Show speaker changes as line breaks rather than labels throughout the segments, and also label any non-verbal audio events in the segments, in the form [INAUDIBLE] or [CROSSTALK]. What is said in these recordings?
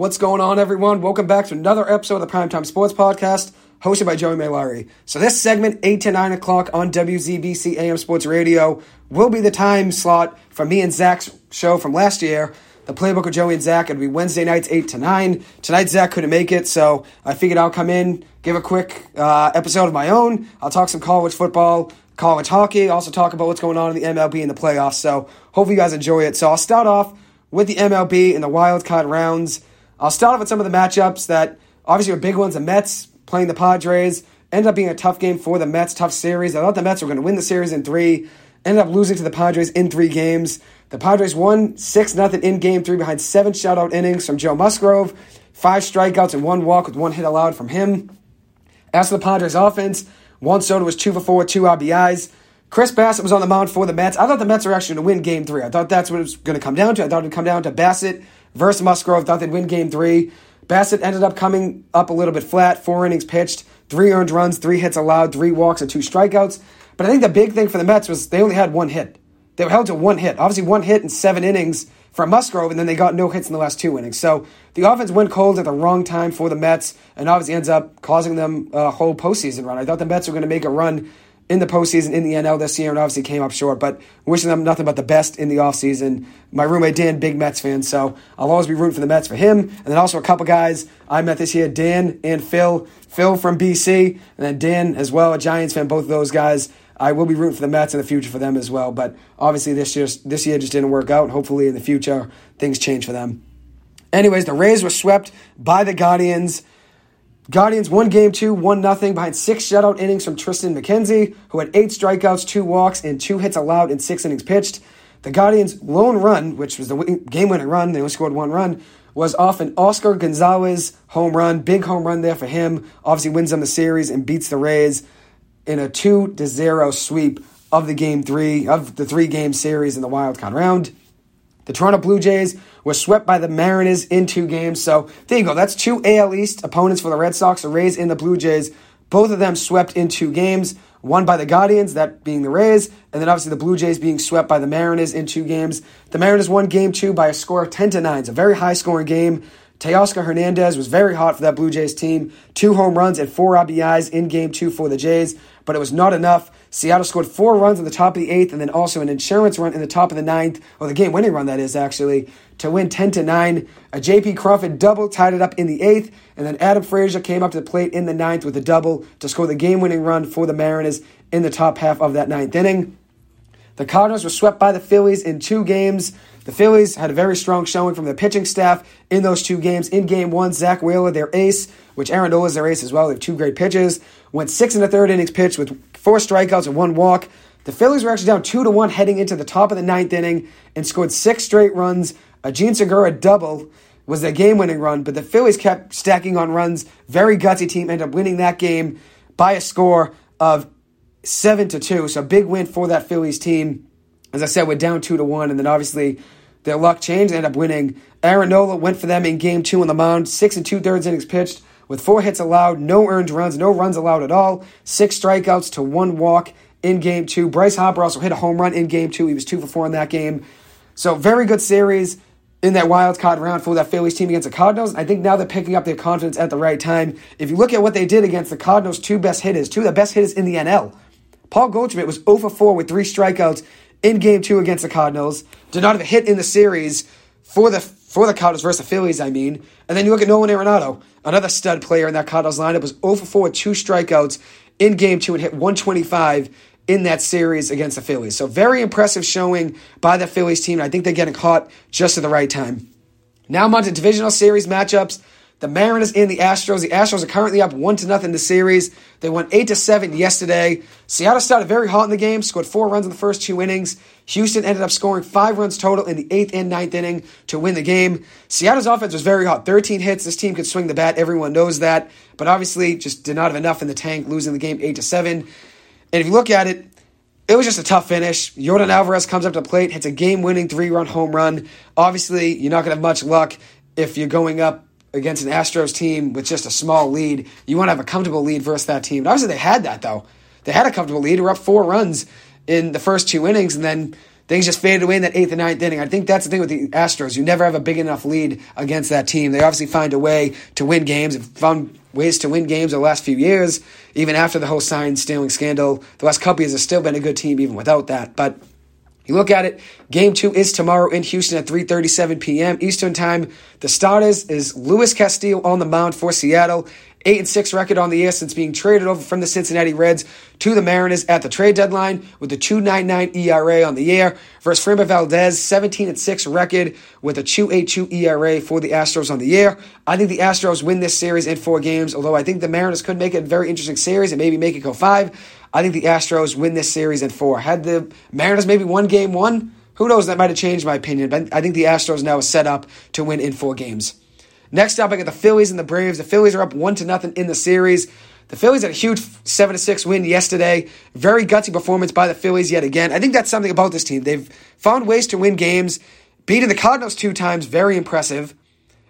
What's going on, everyone? Welcome back to another episode of the Primetime Sports Podcast, hosted by Joey Maylari. So, this segment, 8 to 9 o'clock on WZBC AM Sports Radio, will be the time slot for me and Zach's show from last year. The playbook of Joey and Zach. It'll be Wednesday nights, 8 to 9. Tonight, Zach couldn't make it, so I figured I'll come in, give a quick uh, episode of my own. I'll talk some college football, college hockey, also talk about what's going on in the MLB and the playoffs. So, hopefully, you guys enjoy it. So, I'll start off with the MLB and the wild card rounds. I'll start off with some of the matchups that obviously were big ones. The Mets playing the Padres ended up being a tough game for the Mets, tough series. I thought the Mets were going to win the series in three. Ended up losing to the Padres in three games. The Padres won 6 0 in game three behind seven shutout innings from Joe Musgrove, five strikeouts and one walk with one hit allowed from him. As for the Padres offense, Juan Soto was 2 for 4 with two RBIs. Chris Bassitt was on the mound for the Mets. I thought the Mets were actually going to win game three. I thought that's what it was going to come down to. I thought it would come down to Bassitt versus Musgrove. Thought they'd win game three. Bassitt ended up coming up a little bit flat. Four innings pitched, three earned runs, three hits allowed, three walks, and two strikeouts. But I think the big thing for the Mets was they only had one hit. They were held to one hit. Obviously, one hit in seven innings from Musgrove, and then they got no hits in the last two innings. So the offense went cold at the wrong time for the Mets, and obviously ends up causing them a whole postseason run. I thought the Mets were going to make a run in the postseason in the NL this year and obviously came up short. But wishing them nothing but the best in the offseason. My roommate Dan, big Mets fan, so I'll always be rooting for the Mets for him. And then also a couple guys I met this year, Dan and Phil. Phil from BC, and then Dan as well, a Giants fan, both of those guys. I will be rooting for the Mets in the future for them as well. But obviously this year this year just didn't work out. Hopefully in the future things change for them. Anyways, the Rays were swept by the Guardians. Guardians won game two, one nothing behind six shutout innings from Triston McKenzie, who had eight strikeouts, two walks, and two hits allowed in six innings pitched. The Guardians' lone run, which was the game-winning run, they only scored one run, was off an Oscar Gonzalez home run. Big home run there for him. Obviously wins them the series and beats the Rays in a two to zero sweep of the game three of the three game series in the wild card round. The Toronto Blue Jays were swept by the Mariners in two games. So there you go. That's two AL East opponents for the Red Sox, the Rays and the Blue Jays. Both of them swept in two games. One by the Guardians, that being the Rays, and then obviously the Blue Jays being swept by the Mariners in two games. The Mariners won game two by a score of 10 to 9. It's a very high scoring game. Teoscar Hernandez was very hot for that Blue Jays team. Two home runs and four RBIs in game two for the Jays, but it was not enough. Seattle scored four runs in the top of the eighth and then also an insurance run in the top of the ninth, or the game winning run, that is, actually, to win 10 to 9. Uh, a JP Crawford double tied it up in the eighth, and then Adam Frazier came up to the plate in the ninth with a double to score the game winning run for the Mariners in the top half of that ninth inning. The Cardinals were swept by the Phillies in two games. The Phillies had a very strong showing from their pitching staff in those two games. In game one, Zack Wheeler, their ace, which Aaron Nola is their ace as well. They have two great pitches. Went six and a third innings pitched with four strikeouts and one walk. The Phillies were actually down two to one heading into the top of the ninth inning and scored six straight runs. A Jean Segura double was their game-winning run, but the Phillies kept stacking on runs. Very gutsy team ended up winning that game by a score of seven to two. So big win for that Phillies team. As I said, we're down two to one, and then obviously their luck changed. They ended up winning. Aaron Nola went for them in game two on the mound, six and two thirds innings pitched with four hits allowed, no earned runs, no runs allowed at all, six strikeouts to one walk in game two. Bryce Harper also hit a home run in game two. He was two for four in that game. So very good series in that wild card round for that Phillies team against the Cardinals. I think now they're picking up their confidence at the right time. If you look at what they did against the Cardinals, two best hitters, two of the best hitters in the NL. Paul Goldschmidt was 0 for 4 with three strikeouts in game two against the Cardinals. Did not have a hit in the series for the for the Cardinals versus the Phillies, I mean. And then you look at Nolan Arenado, another stud player in that Cardinals lineup, was 0 for 4 with two strikeouts in game two and hit 125 in that series against the Phillies. So very impressive showing by the Phillies team. I think they're getting caught just at the right time. Now I'm on to divisional series matchups. The Mariners and the Astros. The Astros are currently up one to nothing in the series. They won eight to seven yesterday. Seattle started very hot in the game, scored four runs in the first two innings. Houston ended up scoring five runs total in the eighth and ninth inning to win the game. Seattle's offense was very hot. 13 hits. This team could swing the bat. Everyone knows that. But obviously, just did not have enough in the tank, losing the game eight to seven. And if you look at it, it was just a tough finish. Yordan Alvarez comes up to the plate, hits a game winning three run home run. Obviously, you're not going to have much luck if you're going up against an Astros team with just a small lead. You want to have a comfortable lead versus that team. obviously, they had that, though. They had a comfortable lead. They were up four runs in the first two innings, and then things just faded away in that eighth and ninth inning. I think that's the thing with the Astros. You never have a big enough lead against that team. They obviously find a way to win games. Have found ways to win games the last few years, even after the whole sign stealing scandal. The last couple years have still been a good team even without that. But you look at it, game two is tomorrow in Houston at 3.37 p.m. Eastern Time. The starters is Luis Castillo on the mound for Seattle. 8 and 6 record on the year since being traded over from the Cincinnati Reds to the Mariners at the trade deadline with a 2.99 ERA on the year versus Framber Valdez 17 and 6 record with a 2.82 ERA for the Astros on the year. I think the Astros win this series in 4 games, although I think the Mariners could make it a very interesting series and maybe make it go 5. I think the Astros win this series in 4. Had the Mariners maybe won game 1, who knows, that might have changed my opinion, but I think the Astros now is set up to win in 4 games. Next up, I got the Phillies and the Braves. The Phillies are up one to nothing in the series. The Phillies had a huge seven to six win yesterday. Very gutsy performance by the Phillies yet again. I think that's something about this team. They've found ways to win games. Beating the Cardinals two times, very impressive.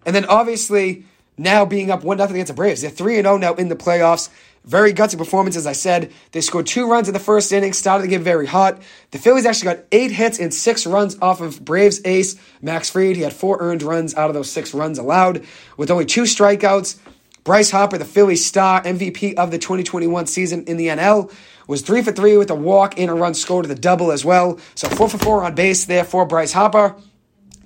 And then obviously now being up one nothing against the Braves. They're three and zero oh now in the playoffs. Very gutsy performance, as I said. They scored two runs in the first inning, started to get very hot. The Phillies actually got eight hits and six runs off of Braves ace Max Fried. He had four earned runs out of those six runs allowed, with only two strikeouts. Bryce Harper, the Phillies star MVP of the 2021 season in the NL, was three for three with a walk and a run scored to the double as well. So four for four on base there for Bryce Harper.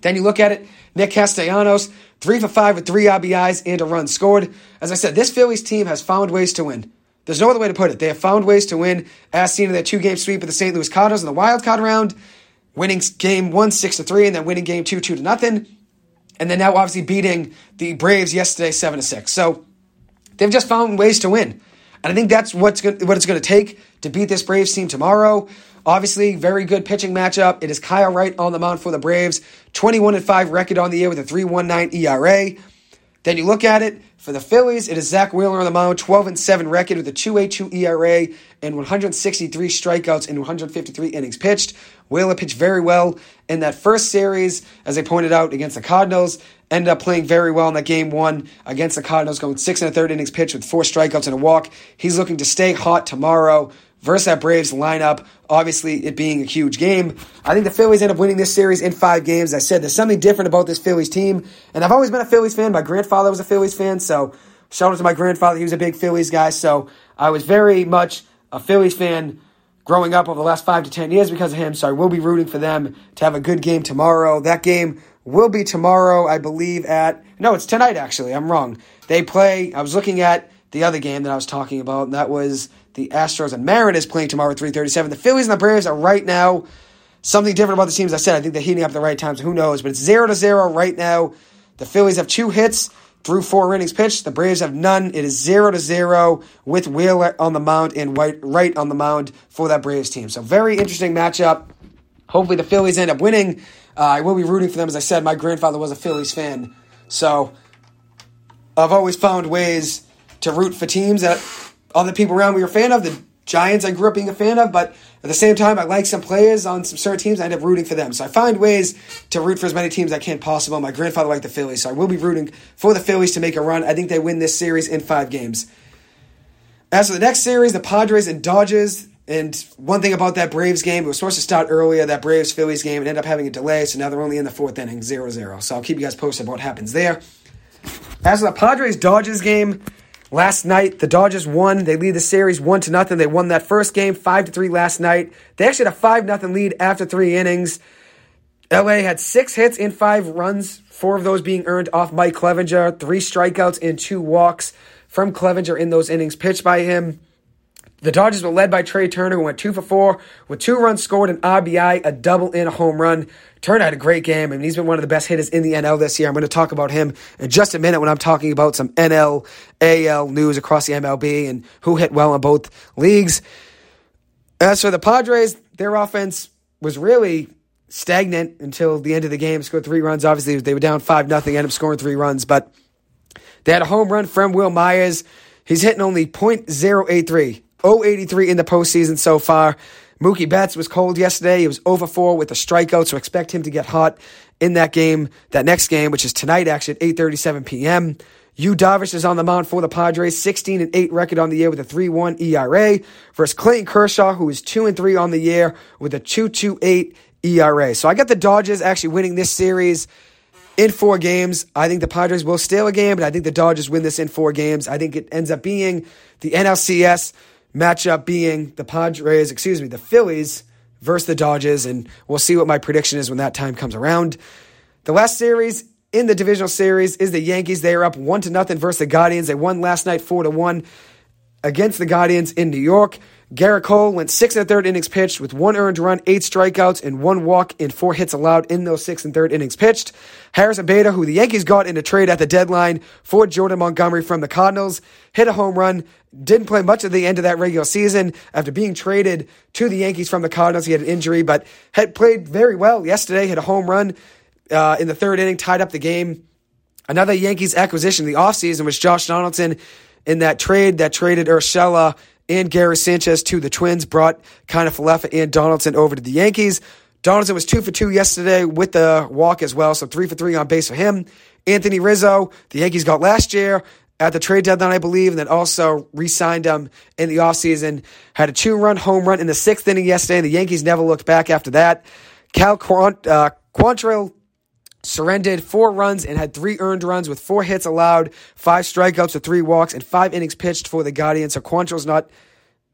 Then you look at it, Nick Castellanos, three for five with three RBIs and a run scored. As I said, this Phillies team has found ways to win. There's no other way to put it. They have found ways to win, as seen in their two game sweep of the St. Louis Cardinals in the wild card round, winning game one six to three, and then winning game two two to nothing, and then now obviously beating the Braves yesterday seven to six. So they've just found ways to win, and I think that's what's what it's going to take to beat this Braves team tomorrow. Obviously, very good pitching matchup. It is Kyle Wright on the mound for the Braves. 21 and 5 record on the year with a 3.19 ERA. Then you look at it for the Phillies, it is Zack Wheeler on the mound, 12 and 7 record with a 2.82 ERA and 163 strikeouts in 153 innings pitched. Wheeler pitched very well in that first series, as I pointed out, against the Cardinals. Ended up playing very well in that game one against the Cardinals, going six and a third innings pitched with four strikeouts and a walk. He's looking to stay hot tomorrow versus that Braves lineup. Obviously, it being a huge game. I think the Phillies end up winning this series in five games. I said there's something different about this Phillies team, and I've always been a Phillies fan. My grandfather was a Phillies fan, so shout out to my grandfather. He was a big Phillies guy, so I was very much a Phillies fan growing up over the last five to ten years because of him. So I will be rooting for them to have a good game tomorrow. That game will be tomorrow, I believe, at no, it's tonight actually. I'm wrong. They play. I was looking at the other game that I was talking about, and that was the Astros and Mariners playing tomorrow at 337. The Phillies and the Braves are right now something different about the teams. I said I think they're heating up at the right times. Who knows? But it's zero to zero right now. The Phillies have two hits through four innings pitched. The Braves have none. It is zero to zero with Wheeler on the mound and White right on the mound for that Braves team. So very interesting matchup. Hopefully the Phillies end up winning. Uh, I will be rooting for them. As I said, my grandfather was a Phillies fan, so I've always found ways to root for teams that other people around me are a fan of. The Giants I grew up being a fan of, but at the same time, I like some players on some certain teams. I end up rooting for them. So I find ways to root for as many teams as I can possible. My grandfather liked the Phillies, so I will be rooting for the Phillies to make a run. I think they win this series in five games. As for the next series, the Padres and Dodgers. And one thing about that Braves game, it was supposed to start earlier, that Braves Phillies game, and ended up having a delay, so now they're only in the fourth inning, 0 0. So I'll keep you guys posted about what happens there. As for the Padres Dodgers game, Last night, the Dodgers won. They lead the series one to nothing. They won that first game five to three last night. They actually had a five nothing lead after three innings. LA had six hits in five runs, four of those being earned off Mike Clevinger, three strikeouts and two walks from Clevinger in those innings pitched by him. The Dodgers were led by Trea Turner, who went two for four with two runs scored, an RBI, a double, and a home run. Turner had a great game. I mean, he's been one of the best hitters in the NL this year. I'm going to talk about him in just a minute when I'm talking about some NL, AL news across the MLB and who hit well in both leagues. As for the Padres, their offense was really stagnant until the end of the game. Scored three runs. Obviously, they were down 5 nothing. ended up scoring three runs, but they had a home run from Wil Myers. He's hitting only .083. 083 in the postseason so far. Mookie Betts was cold yesterday. He was oh over four with a strikeout, so expect him to get hot in that game, that next game, which is tonight actually at 8:37 p.m. Yu Darvish is on the mound for the Padres, 16 and 8 record on the year with a 3-1 ERA versus Clayton Kershaw, who is 2 and 3 on the year with a 2.28 ERA. So I got the Dodgers actually winning this series in four games. I think the Padres will steal a game, but I think the Dodgers win this in four games. I think it ends up being the NLCS matchup being the Padres, excuse me, the Phillies versus the Dodgers, and we'll see what my prediction is when that time comes around. The last series in the divisional series is the Yankees. They are up one to nothing versus the Guardians. They won last night four to one against the Guardians in New York. Gerrit Cole went six and third innings pitched with one earned run, eight strikeouts, and one walk and four hits allowed in those six and third innings pitched. Harrison Bader, who the Yankees got in a trade at the deadline for Jordan Montgomery from the Cardinals, hit a home run. Didn't play much at the end of that regular season after being traded to the Yankees from the Cardinals. He had an injury, but had played very well yesterday. Hit a home run uh, in the third inning, tied up the game. Another Yankees acquisition the offseason was Josh Donaldson in that trade that traded Urshela and Gary Sanchez to the Twins, brought Kiner-Falefa and Donaldson over to the Yankees. Donaldson was two for two yesterday with the walk as well, so three for three on base for him. Anthony Rizzo, the Yankees got last year at the trade deadline, I believe, and then also re signed him in the offseason. Had a two run home run in the sixth inning yesterday, and the Yankees never looked back after that. Cal Quant- uh, Quantrill surrendered four runs and had three earned runs with four hits allowed, five strikeouts with three walks, and five innings pitched for the Guardians. So Quantrill's not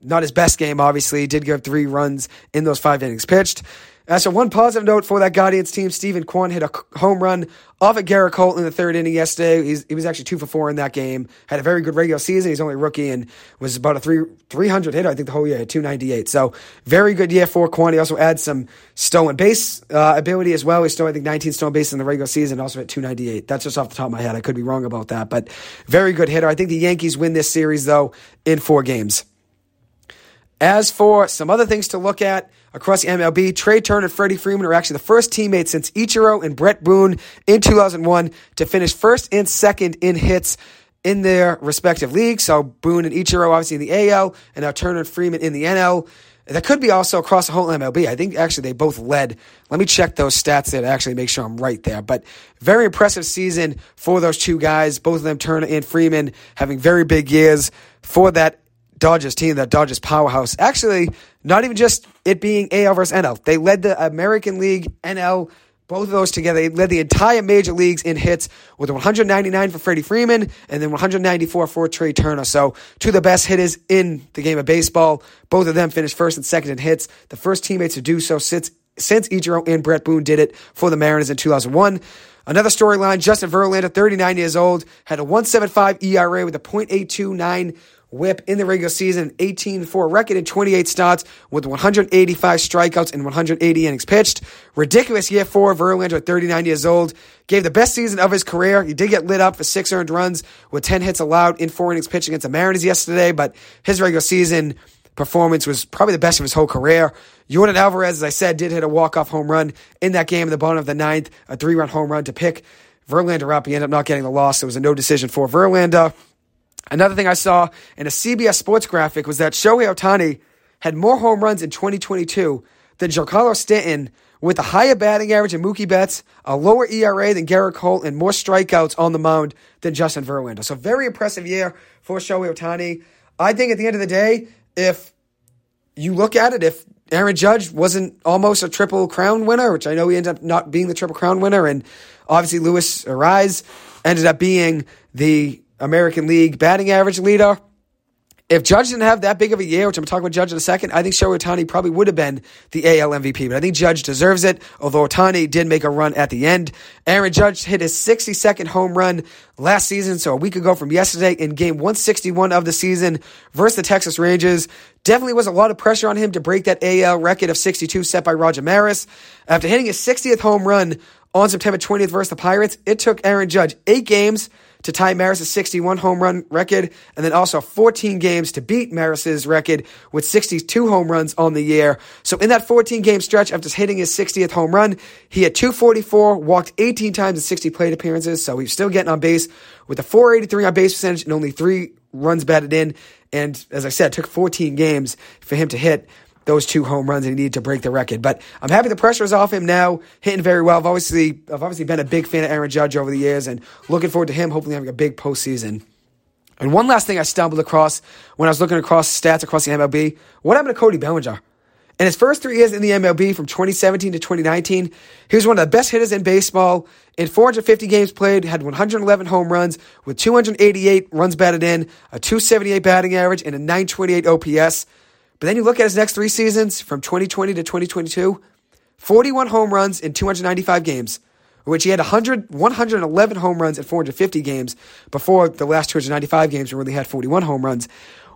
not his best game, obviously. He did give three runs in those five innings pitched. Uh, so one positive note for that Guardians team, Steven Kwan hit a home run off at Gerrit Cole in the third inning yesterday. He's, he was actually two for four in that game. Had a very good regular season. He's only a rookie and was about a three 300 hitter, I think, the whole year, at 298. So very good year for Kwan. He also adds some stolen base uh, ability as well. He stole, I think, 19 stolen bases in the regular season, also at 298. That's just off the top of my head. I could be wrong about that, but very good hitter. I think the Yankees win this series, though, in four games. As for some other things to look at across the MLB, Trea Turner and Freddie Freeman are actually the first teammates since Ichiro and Bret Boone in 2001 to finish first and second in hits in their respective leagues. So Boone and Ichiro obviously in the AL, and now Turner and Freeman in the NL. That could be also across the whole MLB. I think actually they both led. Let me check those stats there to actually make sure I'm right there. But very impressive season for those two guys, both of them, Turner and Freeman, having very big years for that Dodgers team, that Dodgers powerhouse. Actually, not even just it being AL versus NL. They led the American League, NL, both of those together. They led the entire major leagues in hits with 199 for Freddie Freeman and then 194 for Trea Turner. So, two of the best hitters in the game of baseball. Both of them finished first and second in hits. The first teammates to do so since, since Ichiro and Bret Boone did it for the Mariners in 2001. Another storyline Justin Verlander, 39 years old, had a 175 ERA with a .829 whip in the regular season, 18 4 record in 28 starts with 185 strikeouts and 180 innings pitched. Ridiculous year for Verlander at 39 years old. Gave the best season of his career. He did get lit up for six earned runs with 10 hits allowed in four innings pitched against the Mariners yesterday, but his regular season performance was probably the best of his whole career. Yordan Alvarez, as I said, did hit a walk-off home run in that game in the bottom of the ninth, a three-run home run to pick Verlander up. He ended up not getting the loss. It was a no decision for Verlander. Another thing I saw in a CBS Sports graphic was that Shohei Ohtani had more home runs in 2022 than Giancarlo Stanton with a higher batting average than Mookie Betts, a lower ERA than Gerrit Cole, and more strikeouts on the mound than Justin Verlander. So very impressive year for Shohei Ohtani. I think at the end of the day, if you look at it, if Aaron Judge wasn't almost a triple crown winner, which I know he ended up not being the triple crown winner, and obviously Luis Arraez ended up being the American League batting average leader. If Judge didn't have that big of a year, which I'm talking about Judge in a second, I think Shohei Ohtani probably would have been the AL MVP. But I think Judge deserves it, although Ohtani did make a run at the end. Aaron Judge hit his 62nd home run last season, so a week ago from yesterday in game 161 of the season versus the Texas Rangers. Definitely was a lot of pressure on him to break that AL record of 62 set by Roger Maris. After hitting his 60th home run on September 20th versus the Pirates, it took Aaron Judge eight games to tie Maris's 61 home run record, and then also 14 games to beat Maris's record with 62 home runs on the year. So in that 14 game stretch after hitting his 60th home run, he had 244, walked 18 times in 60 plate appearances, so he's still getting on base with a 483 on base percentage and only three runs batted in. And as I said, it took 14 games for him to hit those two home runs and he needed to break the record. But I'm happy the pressure is off him now, hitting very well. I've obviously I've obviously been a big fan of Aaron Judge over the years and looking forward to him hopefully having a big postseason. And one last thing I stumbled across when I was looking across stats across the MLB, what happened to Cody Bellinger? In his first three years in the MLB from 2017 to 2019, he was one of the best hitters in baseball. In 450 games played, had 111 home runs with 288 runs batted in, a 278 batting average, and a 928 OPS. But then you look at his next three seasons from 2020 to 2022, 41 home runs in 295 games, which he had 100, 111 home runs in 450 games before the last 295 games where he had 41 home runs.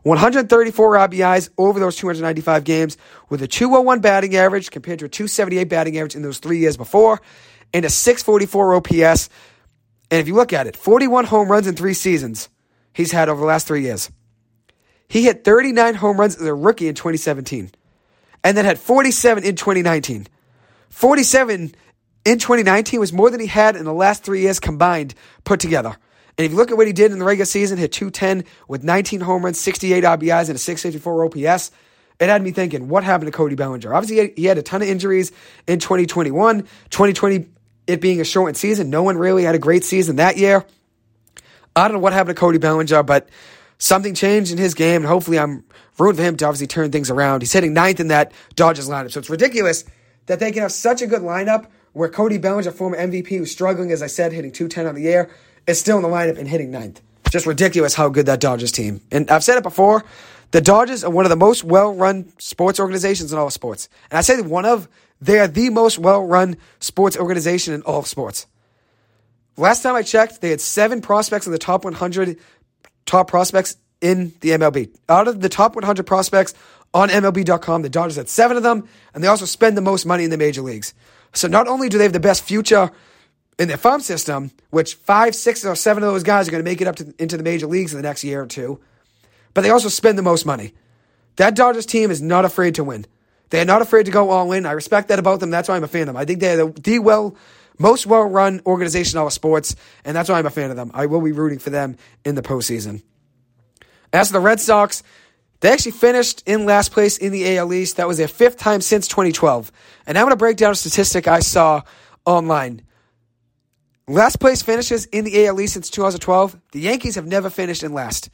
134 RBIs over those 295 games with a 201 batting average compared to a 278 batting average in those three years before and a 644 OPS. And if you look at it, 41 home runs in three seasons he's had over the last three years. He hit 39 home runs as a rookie in 2017 and then had 47 in 2019. 47 in 2019 was more than he had in the last three years combined put together. And if you look at what he did in the regular season, hit 210 with 19 home runs, 68 RBIs, and a 654 OPS. It had me thinking, what happened to Cody Bellinger? Obviously, he had a ton of injuries in 2021. 2020, it being a shortened season, no one really had a great season that year. I don't know what happened to Cody Bellinger, but something changed in his game, and hopefully I'm rooting for him to obviously turn things around. He's hitting ninth in that Dodgers lineup, so it's ridiculous that they can have such a good lineup where Cody Bellinger, former MVP, who's struggling, as I said, hitting 210 on the air, is still in the lineup and hitting ninth. Just ridiculous how good that Dodgers team. And I've said it before, the Dodgers are one of the most well-run sports organizations in all sports. And I say one of, they are the most well-run sports organization in all sports. Last time I checked, they had seven prospects in the top 100 top prospects in the MLB. Out of the top 100 prospects on MLB.com, the Dodgers had seven of them, and they also spend the most money in the major leagues. So not only do they have the best future in their farm system, which five, six, or seven of those guys are going to make it up to, into the major leagues in the next year or two, but they also spend the most money. That Dodgers team is not afraid to win. They are not afraid to go all in. I respect that about them. That's why I'm a fan of them. I think they're the, the well, most well run organization in all of sports, and that's why I'm a fan of them. I will be rooting for them in the postseason. As for the Red Sox, they actually finished in last place in the AL East. That was their fifth time since 2012. And I'm going to break down a statistic I saw online. Last place finishes in the AL East since 2012. The Yankees have never finished in last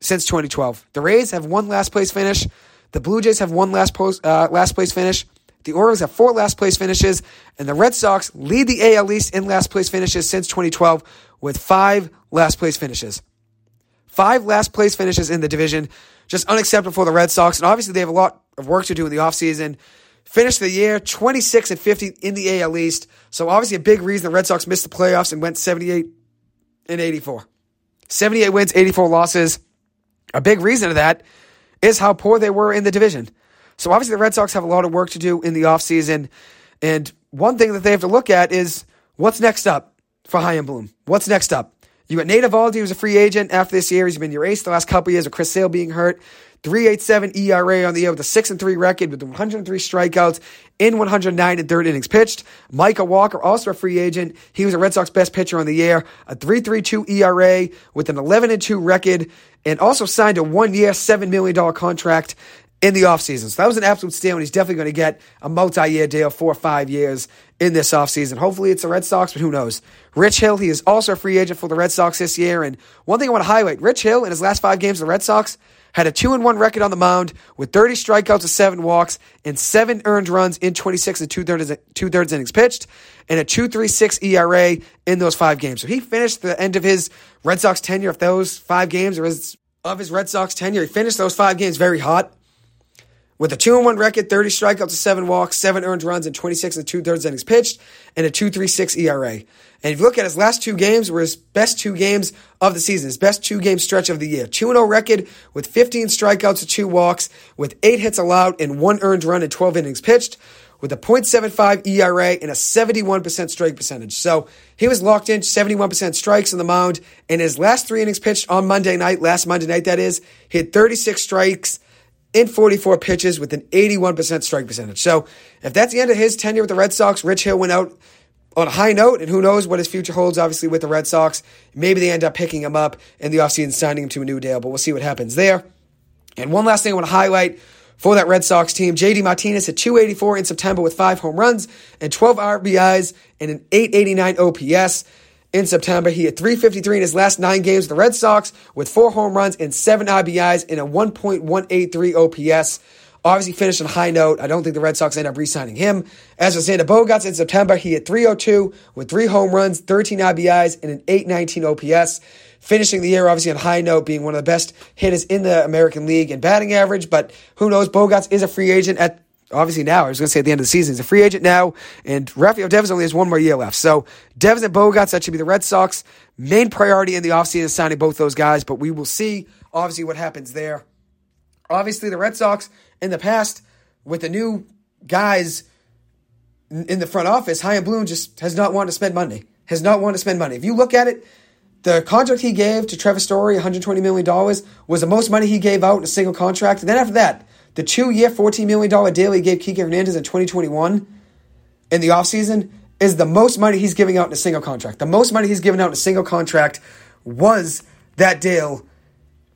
since 2012. The Rays have one last place finish. The Blue Jays have one last post, uh, last place finish. The Orioles have four last place finishes, and the Red Sox lead the AL East in last place finishes since 2012 with five last place finishes. Five last place finishes in the division. Just unacceptable for the Red Sox. And obviously, they have a lot of work to do in the offseason. Finished the year 26 and 50 in the AL East. So obviously a big reason the Red Sox missed the playoffs and went 78 and 84. 78 wins, 84 losses. A big reason of that is how poor they were in the division. So obviously the Red Sox have a lot of work to do in the offseason. And one thing that they have to look at is what's next up for Bloom? What's next up? You got Nate Eovaldi, who's a free agent after this year. He's been your ace the last couple years with Chris Sale being hurt. 387 ERA on the year with a 6 and 3 record with 103 strikeouts in 109 and third innings pitched. Michael Wacha, also a free agent. He was a Red Sox best pitcher on the year. A 3.32 ERA with an 11 and 2 record and also signed a one year, $7 million contract in the offseason. So that was an absolute steal, and he's definitely going to get a multi year deal, four or five years in this offseason. Hopefully it's the Red Sox, but who knows? Rich Hill, he is also a free agent for the Red Sox this year. And one thing I want to highlight Rich Hill, in his last five games the Red Sox, had a 2 and 1 record on the mound with 30 strikeouts and 7 walks and 7 earned runs in 26 and two thirds, two thirds innings pitched and a 2.36 ERA in those five games. So he finished the end of his Red Sox tenure of those five games or his, of his Red Sox tenure. He finished those five games very hot with a 2 1 record, 30 strikeouts and 7 walks, 7 earned runs, and 26 and two thirds innings pitched, and a 2.36 ERA. And if you look at his last two games, were his best two games of the season, his best two game stretch of the year. 2 0 record with 15 strikeouts and 2 walks, with 8 hits allowed and 1 earned run in 12 innings pitched, with a .75 ERA and a 71% strike percentage. So he was locked in, 71% strikes on the mound. In his last three innings pitched on Monday night, last Monday night that is, had 36 strikes in 44 pitches with an 81% strike percentage. So if that's the end of his tenure with the Red Sox, Rich Hill went out on a high note, and who knows what his future holds, obviously, with the Red Sox. Maybe they end up picking him up in the offseason, signing him to a new deal, but we'll see what happens there. And one last thing I want to highlight for that Red Sox team JD Martinez at 284 in September with five home runs and 12 RBIs and an 889 OPS. In September, he had 353 in his last nine games with the Red Sox with four home runs and seven RBIs and a 1.183 OPS. obviously finished on high note. I don't think the Red Sox end up re-signing him. As for Xander Bogaerts in September, he hit 302 with three home runs, 13 RBIs, and an 819 OPS. Finishing the year obviously on high note, being one of the best hitters in the American League in batting average. But who knows? Bogaerts is a free agent at obviously now, I was going to say at the end of the season, he's a free agent now, and Rafael Devers only has one more year left. So Devers and Bogaerts, that should be the Red Sox main priority in the offseason is signing both those guys, but we will see obviously what happens there. Obviously, the Red Sox in the past with the new guys in the front office, Chaim Bloom just has not wanted to spend money. Has not wanted to spend money. If you look at it, the contract he gave to Trevor Story, $120 million, was the most money he gave out in a single contract. And then after that, the two year, $14 million deal he gave Kike Hernandez in 2021 in the offseason is the most money he's giving out in a single contract. The most money he's given out in a single contract was that deal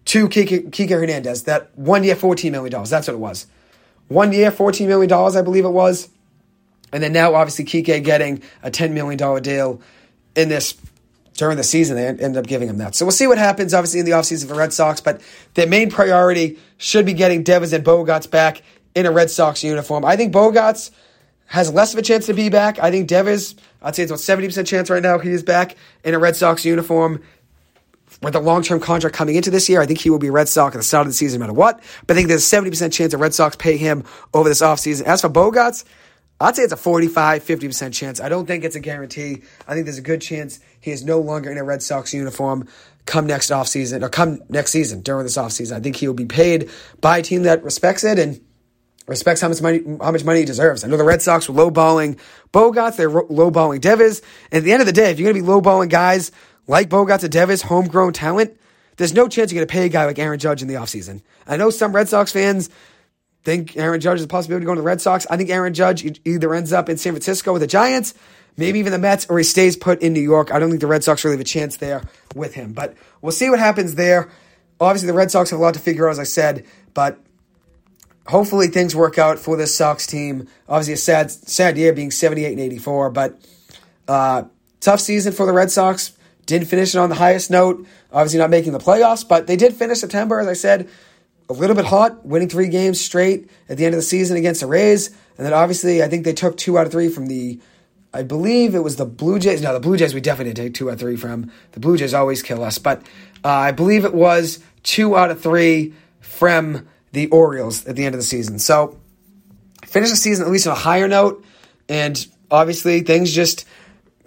to Kike, Kike Hernandez, that one year, $14 million. That's what it was. One year, $14 million, I believe it was. And then now, obviously, Kike getting a $10 million deal in this during the season. They end up giving him that. So we'll see what happens, obviously, in the offseason for Red Sox. But their main priority should be getting Devers and Bogaerts back in a Red Sox uniform. I think Bogaerts has less of a chance to be back. I think Devers, I'd say it's about 70% chance right now he is back in a Red Sox uniform with a long term contract coming into this year. I think he will be Red Sox at the start of the season no matter what. But I think there's a 70% chance the Red Sox pay him over this offseason. As for Bogaerts, I'd say it's a 45, 50% chance. I don't think it's a guarantee. I think there's a good chance he is no longer in a Red Sox uniform come next offseason or come next season during this offseason. I think he will be paid by a team that respects it and respects how much money how much money he deserves. I know the Red Sox were lowballing Bogaerts, they're lowballing Devers. And at the end of the day, if you're going to be lowballing guys like Bogaerts and Devers, homegrown talent, there's no chance you're going to pay a guy like Aaron Judge in the offseason. I know some Red Sox fans think Aaron Judge is a possibility going to the Red Sox. I think Aaron Judge either ends up in San Francisco with the Giants, maybe even the Mets, or he stays put in New York. I don't think the Red Sox really have a chance there with him. But we'll see what happens there. Obviously, the Red Sox have a lot to figure out, as I said, but hopefully things work out for this Sox team. Obviously, a sad, sad year being 78 and 84, but uh, tough season for the Red Sox. Didn't finish it on the highest note. Obviously, not making the playoffs, but they did finish September, as I said, a little bit hot, winning three games straight at the end of the season against the Rays. And then obviously, I think they took two out of three from the, I believe it was the Blue Jays. No, the Blue Jays we definitely take two out of three from. The Blue Jays always kill us. But uh, I believe it was two out of three from the Orioles at the end of the season. So finish the season at least on a higher note. And obviously, things just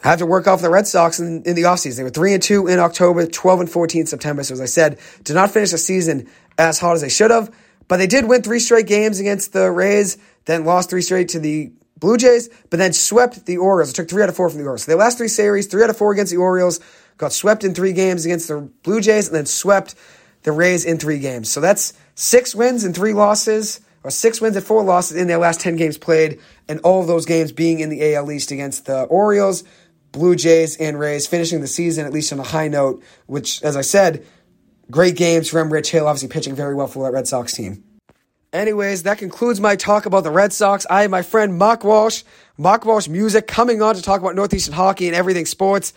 have to work off the Red Sox in, in the offseason. They were 3 and 2 in October, 12 and 14 in September. So, as I said, did not finish the season as hot as they should have. But they did win three straight games against the Rays, then lost three straight to the Blue Jays, but then swept the Orioles. It took three out of four from the Orioles. So their last three series, three out of four against the Orioles, got swept in three games against the Blue Jays, and then swept the Rays in three games. So that's six wins and three losses, or six wins and four losses in their last 10 games played, and all of those games being in the AL East against the Orioles, Blue Jays, and Rays, finishing the season at least on a high note, which, as I said, great games from Rich Hill, obviously pitching very well for that Red Sox team. Anyways, that concludes my talk about the Red Sox. I have my friend Mark Walsh, Mark Walsh Music, coming on to talk about Northeastern hockey and everything sports.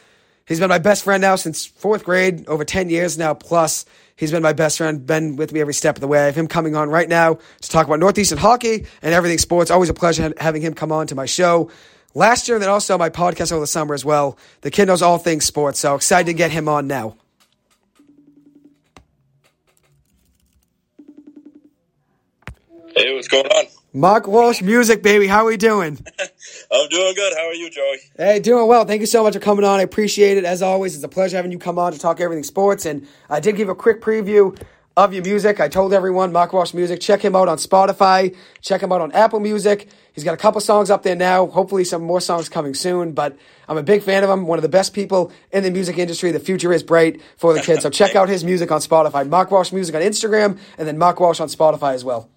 He's been my best friend now since fourth grade, over 10 years now plus. He's been my best friend, been with me every step of the way. I have him coming on right now to talk about Northeastern hockey and everything sports. Always a pleasure having him come on to my show last year and then also my podcast over the summer as well. The kid knows all things sports, so excited to get him on now.
Hey, what's going on?
Mark Walsh Music, baby. How are we doing? [LAUGHS]
I'm doing good. How are you, Joey?
Hey, doing well. Thank you so much for coming on. I appreciate it. As always, it's a pleasure having you come on to talk everything sports. And I did give a quick preview of your music. I told everyone, Mark Walsh Music, check him out on Spotify, check him out on Apple Music. He's got a couple songs up there now. Hopefully, some more songs coming soon. But I'm a big fan of him. One of the best people in the music industry. The future is bright for the kids. So check [LAUGHS] out his music on Spotify. Mark Walsh Music on Instagram, and then Mark Walsh on Spotify as well.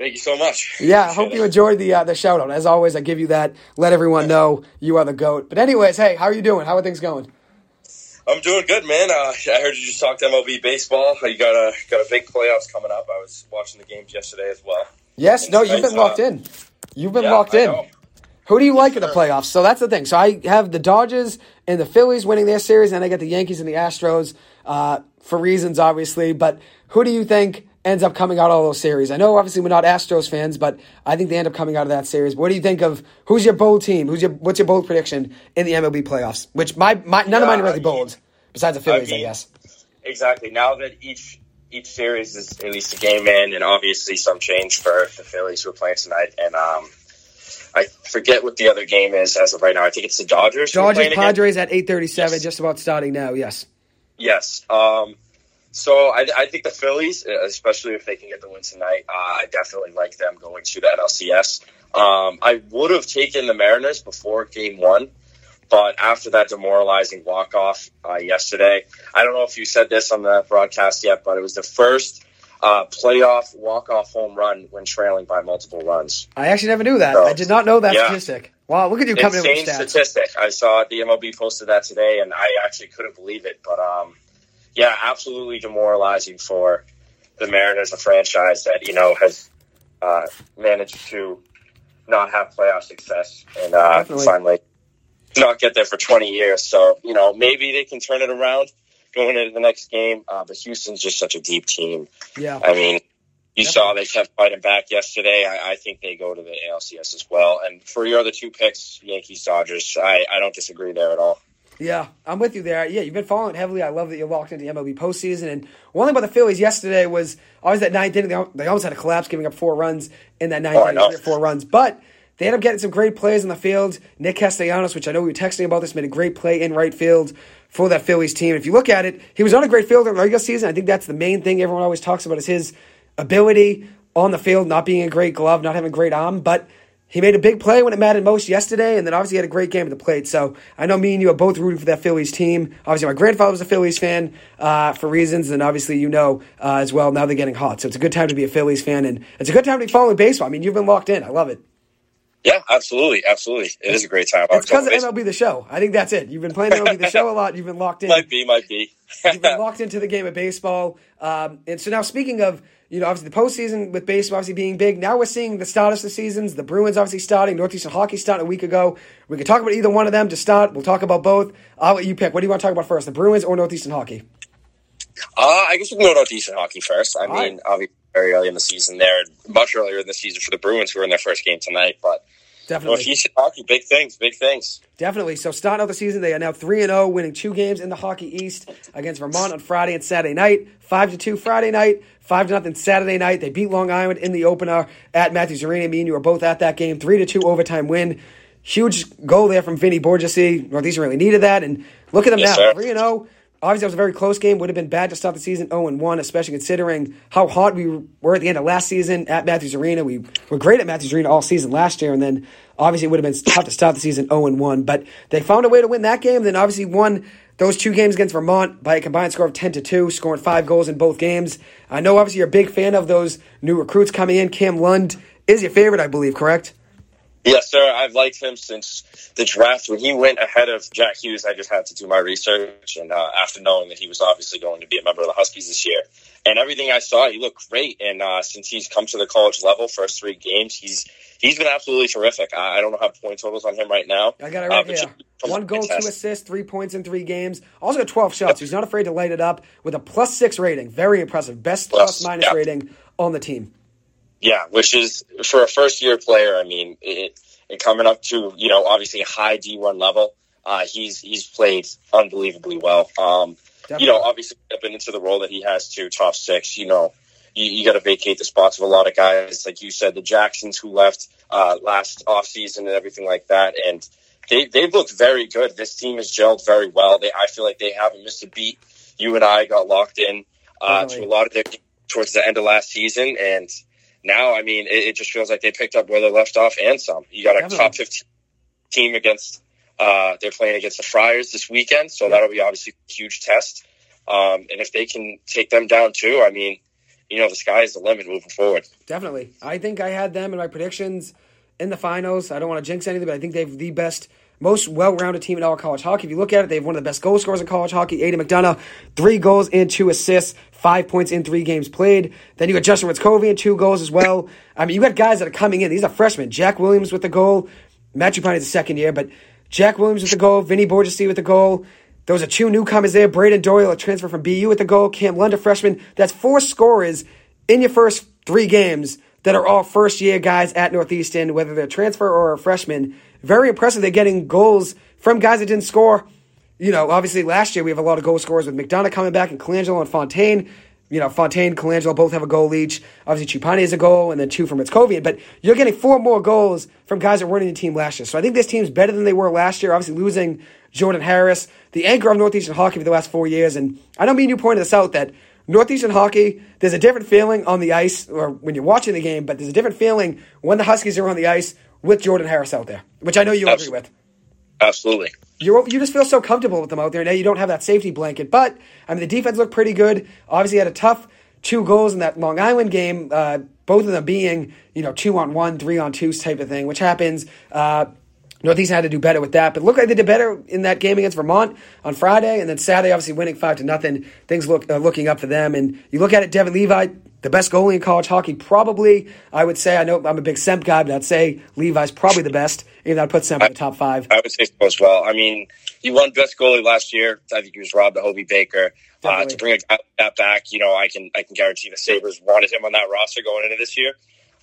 Thank you so much.
Yeah, I hope you enjoyed the uh, the shout out. As always, I give you that. Let everyone know you are the goat. But anyways, hey, how are you doing? How are things going?
I'm doing good, man. Uh, I heard you just talked MLB baseball. You got a got a big playoffs coming up. I was watching the games yesterday as well.
Yes, and no, you've been locked in. You've been yeah, locked in. Who do you like in the playoffs? So that's the thing. So I have the Dodgers and the Phillies winning their series, and I get the Yankees and the Astros uh, for reasons, obviously. But who do you think ends up coming out of those series? I know obviously we're not Astros fans, but I think they end up coming out of that series. What do you think of who's your bold team? Who's your what's your bold prediction in the MLB playoffs? Which my, my none yeah, of mine are really bold, besides the Phillies, I, mean, I guess.
Exactly. Now that each each series is at least a game in, and obviously some change for the Phillies who are playing tonight, and um, I forget what the other game is as of right now. I think it's the Dodgers.
Dodgers Padres again. at eight thirty seven, yes. just about starting now. Yes.
Yes. Um, so I, I, think the Phillies, especially if they can get the win tonight, uh, I definitely like them going to the NLCS. Um, I would have taken the Mariners before Game One, but after that demoralizing walk off uh, yesterday, I don't know if you said this on the broadcast yet, but it was the first uh, playoff walk-off home run when trailing by multiple runs.
I actually never knew that. So, I did not know that yeah. statistic. Wow, look at you coming
Insane
in with
stats. statistic. I saw the MLB posted that today, and I actually couldn't believe it. But um, yeah, absolutely demoralizing for the Mariners, a franchise that you know has uh, managed to not have playoff success and uh, finally not get there for 20 years. So you know maybe they can turn it around going into the next game. Uh, but Houston's just such a deep team.
Yeah.
I mean, you Definitely. saw they kept fighting back yesterday. I, I, think they go to the ALCS as well. And for your other two picks, Yankees, Dodgers, I, I don't disagree there at all.
Yeah, I'm with you there. Yeah, you've been following it heavily. I love that you're locked into the MLB postseason. And one thing about the Phillies yesterday was always that ninth inning. They almost had a collapse, giving up four runs in that ninth oh, inning, four runs. But they ended up getting some great plays in the field. Nick Castellanos, which I know we were texting about this, made a great play in right field for that Phillies team. If you look at it, he was on a great field in the regular season. I think that's the main thing everyone always talks about is his ability on the field, not being a great glove, not having a great arm, but he made a big play when it mattered most yesterday, and then obviously had a great game at the plate. So I know me and you are both rooting for that Phillies team. Obviously, my grandfather was a Phillies fan uh, for reasons, and obviously you know uh, as well. Now they're getting hot, so it's a good time to be a Phillies fan, and it's a good time to be following baseball. I mean, you've been locked in. I love it.
Yeah, absolutely, absolutely. It is a great time.
It's because of MLB the Show. I think that's it. You've been playing MLB the Show a lot. You've been locked in. [LAUGHS]
Might be, might be.
You've been [LAUGHS] locked into the game of baseball. Um, and so now, speaking of, you know, obviously the postseason with baseball obviously being big. Now we're seeing the start of the seasons. The Bruins obviously starting. Northeastern Hockey started a week ago. We can talk about either one of them to start. We'll talk about both. I'll let you pick. What do you want to talk about first, the Bruins or Northeastern Hockey?
Uh, I guess we can go Northeastern Hockey first. I All mean, right. obviously very early in the season there, much earlier in the season for the Bruins who are in their first game tonight, but
Definitely.
Oh, Northeastern hockey, big things, big things.
Definitely. So starting out the season, they are now three and zero, oh, winning two games in the Hockey East against Vermont on Friday and Saturday night. Five to two Friday night, five to nothing Saturday night. They beat Long Island in the opener at Matthews Arena. Me and you were both at that game. Three to two overtime win. Huge goal there from Vinny Borgesi. Northeastern really needed that, and look at them yes, now, three and zero. Obviously, it was a very close game. Would have been bad to start the season 0 1, especially considering how hot we were at the end of last season at Matthews Arena. We were great at Matthews Arena all season last year, and then obviously it would have been tough to start the season 0 1. But they found a way to win that game, then obviously won those two games against Vermont by a combined score of 10 to 2, scoring five goals in both games. I know obviously you're a big fan of those new recruits coming in. Cam Lund is your favorite, I believe, correct?
Yes, sir. I've liked him since the draft. When he went ahead of Jack Hughes, I just had to do my research. And uh, after knowing that he was obviously going to be a member of the Huskies this year, and everything I saw, he looked great. And uh, since he's come to the college level, first three games, he's he's been absolutely terrific. I, I don't know how point totals on him right now.
I got it right uh, here. One goal, two assists, three points in three games. Also got 12 shots. He's not afraid to light it up with a plus six rating. Very impressive. Best plus, plus minus rating on the team.
Yeah, which is for a first year player. I mean, it, it coming up to you know obviously a high D one level. Uh, he's he's played unbelievably well. Um, you know, obviously stepping into the role that he has to top six. You know, you, you got to vacate the spots of a lot of guys, like you said, the Jacksons who left uh, last off season and everything like that, and they they've looked very good. This team has gelled very well. They I feel like they haven't missed a beat. You and I got locked in uh, to a lot of their towards the end of last season, and now, I mean, it, it, just feels like they picked up where they left off and some. You got a Definitely. top 15 team against, uh, they're playing against the Friars this weekend, so that'll be obviously a huge test. Um, and if they can take them down too, I mean, you know, the sky is the limit moving forward.
Definitely. I think I had them in my predictions in the finals. I don't want to jinx anything, but I think they have the best most well-rounded team in all college hockey. If you look at it, they have one of the best goal scorers in college hockey. Aidan McDonough, three goals and two assists, five points in three games played. Then you got Justin Hryckowian, two goals as well. I mean, you got guys that are coming in. These are freshmen. Jack Williams with the goal. Matt Choupani is the second year, but Jack Williams with the goal. Vinny Borgesi with the goal. Those are two newcomers there. Braden Doyle, a transfer from BU with the goal. Cam Lund, a freshman. That's four scorers in your first three games that are all first year guys at Northeastern, whether they're transfer or a freshman. Very impressive. They're getting goals from guys that didn't score. You know, obviously last year we have a lot of goal scorers with McDonough coming back and Colangelo and Fontaine. You know, Fontaine, Colangelo both have a goal each. Obviously, Choupani has a goal, and then two from Moscovian. But you're getting four more goals from guys that weren't in the team last year. So I think this team's better than they were last year. Obviously, losing Jordan Harris, the anchor of Northeastern hockey for the last four years. And I don't mean you pointed this out that Northeastern hockey, there's a different feeling on the ice or when you're watching the game, but there's a different feeling when the Huskies are on the ice with Jordan Harris out there, which I know you agree with.
Absolutely.
You you just feel so comfortable with them out there. Now you don't have that safety blanket, but I mean the defense looked pretty good. Obviously had a tough two goals in that Long Island game. Uh, both of them being you know two on one, three on twos type of thing, which happens. Uh, Northeastern had to do better with that, but look like they did better in that game against Vermont on Friday, and then Saturday, obviously winning five to nothing. Things look uh, looking up for them, and you look at it, Devon Levi, the best goalie in college hockey, probably. I would say I know I'm a big Semp guy, but I'd say Levi's probably the best. Even though I'd put Semp in the top five.
I would say so as well. I mean, he won best goalie last year. I think he was Rob the Hobey Baker. Uh, to bring a guy like that back, you know, I can I can guarantee the Sabres wanted him on that roster going into this year.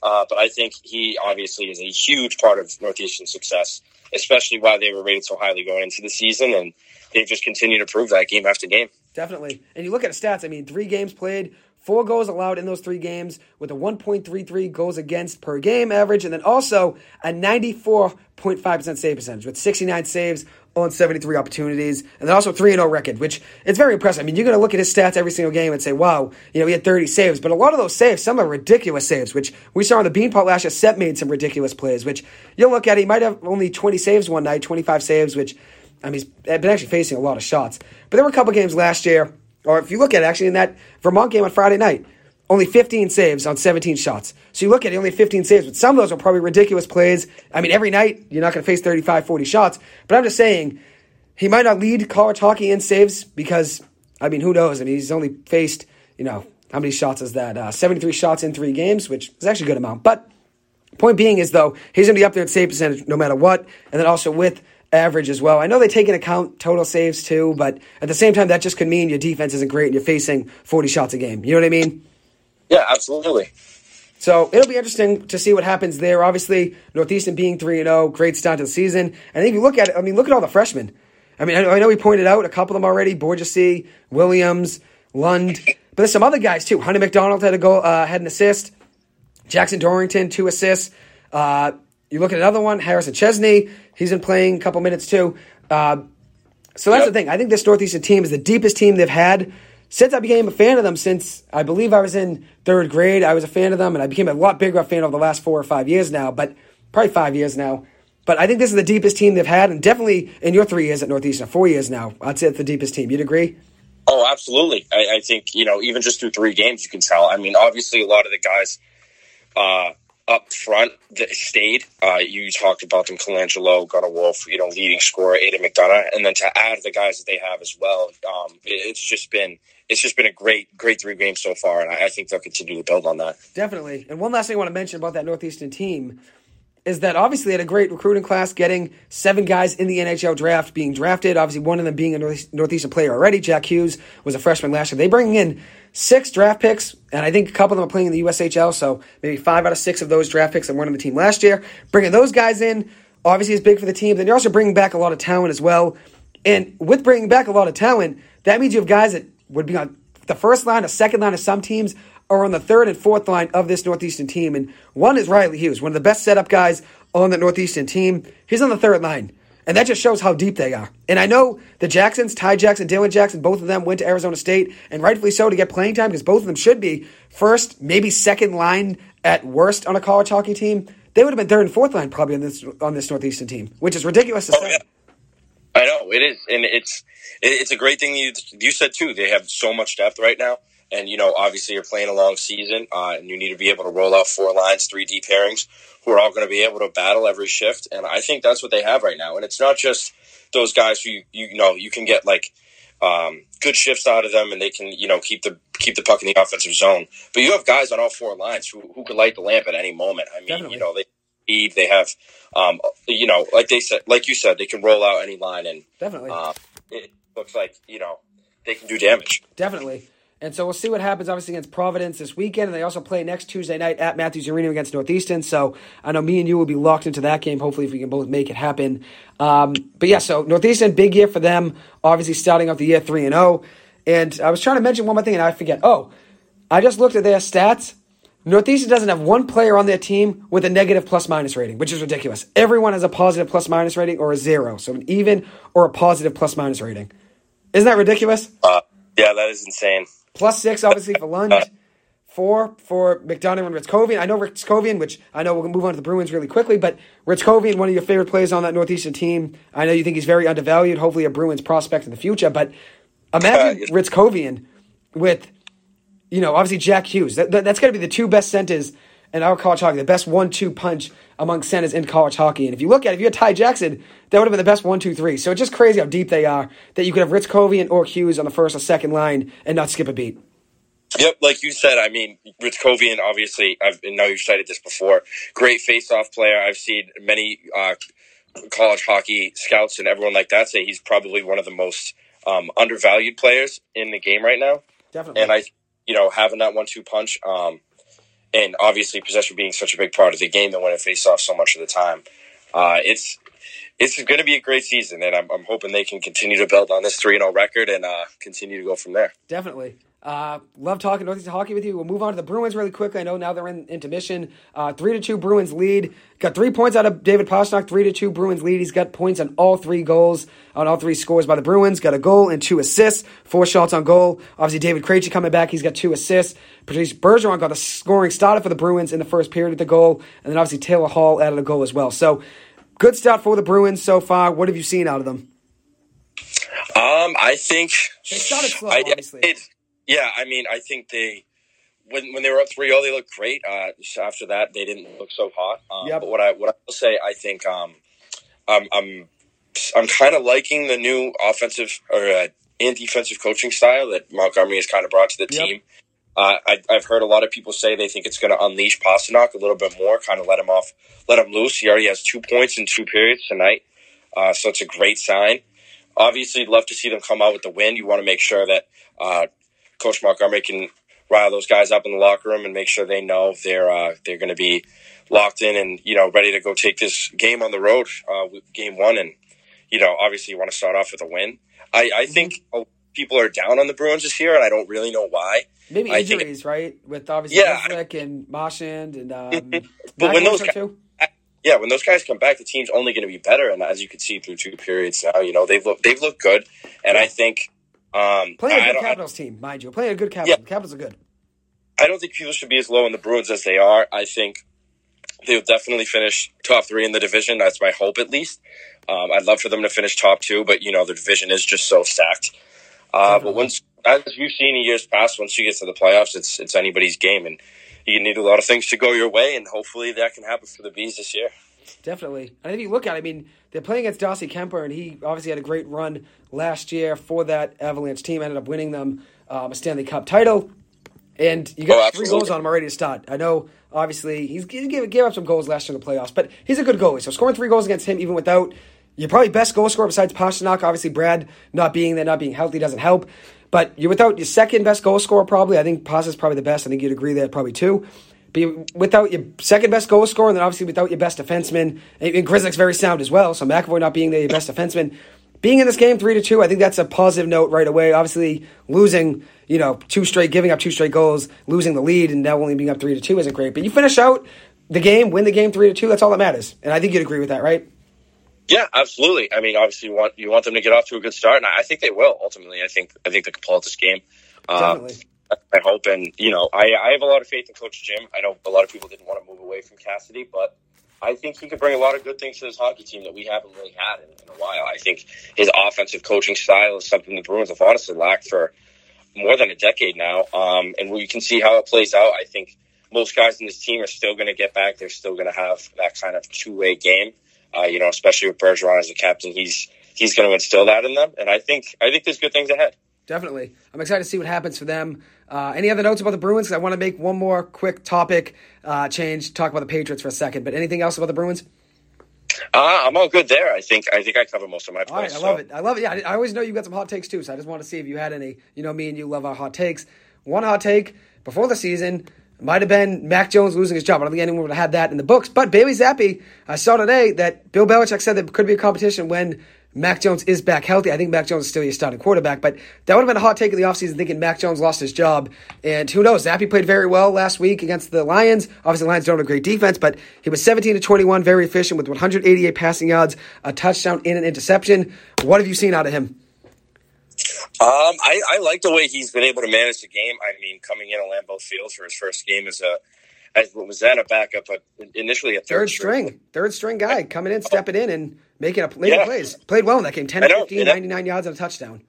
Uh, but I think he obviously is a huge part of Northeastern success, especially why they were rated so highly going into the season, and they've just continued to prove that game after game.
Definitely. And you look at the stats. I mean, three games played, four goals allowed in those three games, with a 1.33 goals against per game average, and then also a 94.5% save percentage with 69 saves on 73 opportunities, and then also 3 0 record, which it's very impressive. I mean, you're going to look at his stats every single game and say, wow, you know, he had 30 saves, but a lot of those saves, some are ridiculous saves, which we saw on the Beanpot last year. Set made some ridiculous plays, which you'll look at, he might have only 20 saves one night, 25 saves, which, I mean, he's been actually facing a lot of shots. But there were a couple games last year, or if you look at it, actually in that Vermont game on Friday night, only 15 saves on 17 shots. So you look at it, only 15 saves, but some of those are probably ridiculous plays. I mean, every night you're not going to face 35, 40 shots, but I'm just saying he might not lead college hockey in saves because, I mean, who knows? I mean, he's only faced, you know, how many shots is that? Uh, 73 shots in three games, which is actually a good amount. But point being is, though, he's going to be up there at save percentage no matter what, and then also with average as well. I know they take into account total saves too, but at the same time, that just could mean your defense isn't great and you're facing 40 shots a game. You know what I mean?
Yeah, absolutely.
So it'll be interesting to see what happens there. Obviously, Northeastern being 3 0, great start to the season. And if you look at it, I mean, look at all the freshmen. I mean, I know we pointed out a couple of them already Borgesi, Williams, Lund, but there's some other guys too. Hunter McDonald had a goal, uh, had an assist. Jackson Dorrington, two assists. Uh, you look at another one, Harrison Chesney. He's been playing a couple minutes too. Uh, so that's yep. the thing. I think this Northeastern team is the deepest team they've had since I became a fan of them, since I believe I was in third grade, I was a fan of them, and I became a lot bigger fan over the last four or five years now, but probably five years now. But I think this is the deepest team they've had, and definitely in your three years at Northeastern, four years now, I'd say it's the deepest team. You'd agree?
Oh, absolutely. I, I think, you know, even just through three games, you can tell. I mean, obviously, a lot of the guys uh, up front that stayed. Uh, you talked about them, Colangelo, Gunnarwolfe, you know, leading scorer, Aidan McDonough, and then to add the guys that they have as well, um, it's just been it's just been a great, great three games so far, and I, I think they'll continue to build on that.
Definitely. And one last thing I want to mention about that Northeastern team is that obviously they had a great recruiting class, getting seven guys in the NHL draft being drafted. Obviously, one of them being a Northeastern player already. Jack Hughes was a freshman last year. They bring in six draft picks, and I think a couple of them are playing in the USHL, so maybe five out of six of those draft picks that weren't on the team last year. Bringing those guys in obviously is big for the team. Then you're also bringing back a lot of talent as well. And with bringing back a lot of talent, that means you have guys that would be on the first line, the second line of some teams are on the third and fourth line of this Northeastern team. And one is Riley Hughes, one of the best setup guys on the Northeastern team. He's on the third line. And that just shows how deep they are. And I know the Jacksons, Ty Jackson, Dylan Jackson, both of them went to Arizona State, and rightfully so to get playing time because both of them should be first, maybe second line at worst on a college hockey team. They would have been third and fourth line probably on this on this Northeastern team, which is ridiculous to oh, say. Yeah.
I know it is, and it's it's a great thing you you said too. They have so much depth right now, and you know obviously you're playing a long season, uh, and you need to be able to roll out four lines, three D pairings, who are all going to be able to battle every shift. And I think that's what they have right now. And it's not just those guys who you, you know you can get like um, good shifts out of them, and they can you know keep the keep the puck in the offensive zone. But you have guys on all four lines who who could light the lamp at any moment. I mean, Definitely. you know they they have, um, you know, like they said, like you said, they can roll out any line, and
definitely,
uh, it looks like you know they can do damage.
Definitely. And so we'll see what happens, obviously, against Providence this weekend. And they also play next Tuesday night at Matthews Arena against Northeastern. So I know me and you will be locked into that game. Hopefully, if we can both make it happen. Um, but yeah, so Northeastern, big year for them. Obviously, starting off the year 3 and 0. And I was trying to mention one more thing, and I forget. Oh, I just looked at their stats. Northeastern doesn't have one player on their team with a negative plus minus rating, which is ridiculous. Everyone has a positive plus minus rating or a zero. So an even or a positive plus minus rating. Isn't that ridiculous?
Uh, yeah, that is insane.
Plus six, obviously, for Lund. Four for McDonough and Hryckowian. I know Hryckowian, which I know we'll move on to the Bruins really quickly, but Hryckowian, one of your favorite players on that Northeastern team. I know you think he's very undervalued, hopefully a Bruins prospect in the future, but imagine [LAUGHS] uh, Hryckowian with, you know, obviously Jack Hughes. That, that, that's got to be the two best centers in our college hockey, the best one two punch among centers in college hockey. And if you look at it, if you had Ty Jackson, that would have been the best one two three. So it's just crazy how deep they are that you could have Hryckowian or Hughes on the first or second line and not skip a beat.
Yep, like you said, I mean, Hryckowian, obviously, I've know you've cited this before. Great face-off player. I've seen many uh, college hockey scouts and everyone like that say he's probably one of the most um, undervalued players in the game right now.
Definitely.
And I, you know, having that one-two punch, um, and obviously possession being such a big part of the game that when it face off so much of the time, uh, it's it's going to be a great season, and I'm, I'm hoping they can continue to build on this three 0 record and uh, continue to go from there.
Definitely. Uh, love talking Northeast hockey with you. We'll move on to the Bruins really quickly. I know now they're in intermission. Uh, three to two Bruins lead. Got three points out of David Pastrnak. Three to two Bruins lead. He's got points on all three goals, on all three scores by the Bruins. Got a goal and two assists. Four shots on goal. Obviously David Krejci coming back. He's got two assists. Patrice Bergeron got the scoring started for the Bruins in the first period with the goal, and then obviously Taylor Hall added a goal as well. So good start for the Bruins so far. What have you seen out of them?
Um, I think
they started slow. I, obviously. It,
yeah, I mean, I think they when when they were up 3-0, they looked great. Uh, after that, they didn't look so hot. Um, yep. But what I what I will say, I think um, I'm I'm I'm kind of liking the new offensive or uh, and defensive coaching style that Montgomery has kind of brought to the yep. team. Uh, I, have heard a lot of people say they think it's going to unleash Pastrnak a little bit more, kind of let him off, let him loose. He already has two points in two periods tonight, uh, so it's a great sign. Obviously, love to see them come out with the win. You want to make sure that uh, Coach Montgomery can rile those guys up in the locker room and make sure they know they're uh, they're going to be locked in and you know ready to go take this game on the road, uh, game one, and you know obviously you want to start off with a win. I, I mm-hmm. think people are down on the Bruins this year, and I don't really know why.
Maybe injuries, right? With obviously yeah, and Marchand and um,
mm-hmm. but when those guys, yeah, when those guys come back, the team's only going to be better. And as you can see through two periods now, you know they've looked they've looked good, and I think um,
playing a good Capitals team, mind you. Playing a good Capitals. Yeah. Capitals are good.
I don't think people should be as low on the Bruins as they are. I think they'll definitely finish top three in the division. That's my hope, at least. Um, I'd love for them to finish top two, but you know the division is just so stacked. Uh, but once, as you've seen in years past, once you get to the playoffs, it's it's anybody's game, and you need a lot of things to go your way, and hopefully that can happen for the bees this year.
Definitely. And if you look at it, I mean, they're playing against Darcy Kuemper, and he obviously had a great run last year for that Avalanche team. Ended up winning them um, a Stanley Cup title. And you got oh, three goals on him already to start. I know, obviously, he's he gave, gave up some goals last year in the playoffs, but he's a good goalie. So scoring three goals against him, even without your probably best goal scorer besides Pastrnak, obviously Brad not being there, not being healthy doesn't help. But you're without your second best goal scorer, probably. I think Pasta's probably the best. I think you'd agree there, probably too. But without your second best goal scorer, and then obviously without your best defenseman, and Grzelcyk's very sound as well. So McAvoy not being there, your best defenseman, being in this game three to two, I think that's a positive note right away. Obviously, losing, you know, two straight, giving up two straight goals, losing the lead, and now only being up three to two isn't great. But you finish out the game, win the game three to two. That's all that matters. And I think you'd agree with that, right?
Yeah, absolutely. I mean, obviously, you want you want them to get off to a good start, and I think they will. Ultimately, I think I think they can pull out this game. Uh. I hope, and you know, I, I have a lot of faith in Coach Jim. I know a lot of people didn't want to move away from Cassidy, but I think he could bring a lot of good things to this hockey team that we haven't really had in, in a while. I think his offensive coaching style is something the Bruins have honestly lacked for more than a decade now. Um, and we can see how it plays out. I think most guys in this team are still going to get back. They're still going to have that kind of two way game. Uh, you know, especially with Bergeron as the captain, he's he's going to instill that in them. And I think I think there's good things ahead.
Definitely, I'm excited to see what happens for them. Uh, any other notes about the Bruins? I want to make one more quick topic uh, change, talk about the Patriots for a second. But anything else about the Bruins?
Uh, I'm all good there. I think I think I cover most of my points.
All right, I
so.
love it. I love it. Yeah, I, I always know you got some hot takes too, so I just want to see if you had any. You know, me and you love our hot takes. One hot take before the season might have been Mac Jones losing his job. I don't think anyone would have had that in the books. But Bailey Zappe, I saw today that Bill Belichick said there could be a competition when Mac Jones is back healthy. I think Mac Jones is still your starting quarterback, but that would have been a hot take of the offseason thinking Mac Jones lost his job. And who knows? Zappe played very well last week against the Lions. Obviously, the Lions don't have a great defense, but he was 17 to 21, very efficient with 188 passing yards, a touchdown, and an interception. What have you seen out of him?
Um, I, I like the way he's been able to manage the game. I mean, coming in at Lambeau Field for his first game as a as what was that a backup, but initially a third,
third string, string, third string guy coming in, stepping in, and making a making yeah. plays. Played well in that game, 10 to 15, 99 yards and a touchdown.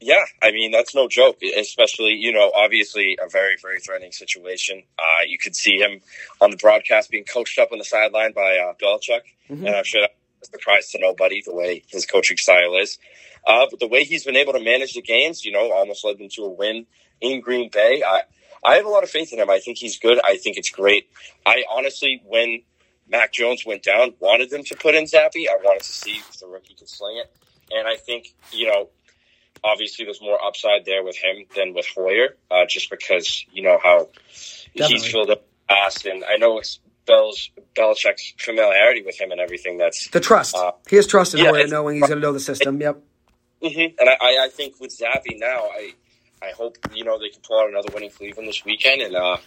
Yeah, I mean that's no joke. Especially, you know, obviously a very, very threatening situation. Uh, you could see him on the broadcast being coached up on the sideline by uh, Belichick, mm-hmm. and I'm sure that's a surprise to nobody the way his coaching style is. Uh, but the way he's been able to manage the games, you know, almost led them to a win in Green Bay. I I have a lot of faith in him. I think he's good. I think it's great. I honestly, when Mac Jones went down, wanted them to put in Zappe. I wanted to see if the rookie could sling it. And I think, you know, obviously there's more upside there with him than with Hoyer, uh, just because, you know, how Definitely. he's filled up past. And I know it's Bell's, Belichick's familiarity with him and everything. That's
the trust. Uh, he has trust in yeah, Hoyer knowing he's going to know the system. Yep.
Mm-hmm. And I, I think with Zappe now, I, I hope, you know, they can pull out another winning Cleveland this weekend. And, uh,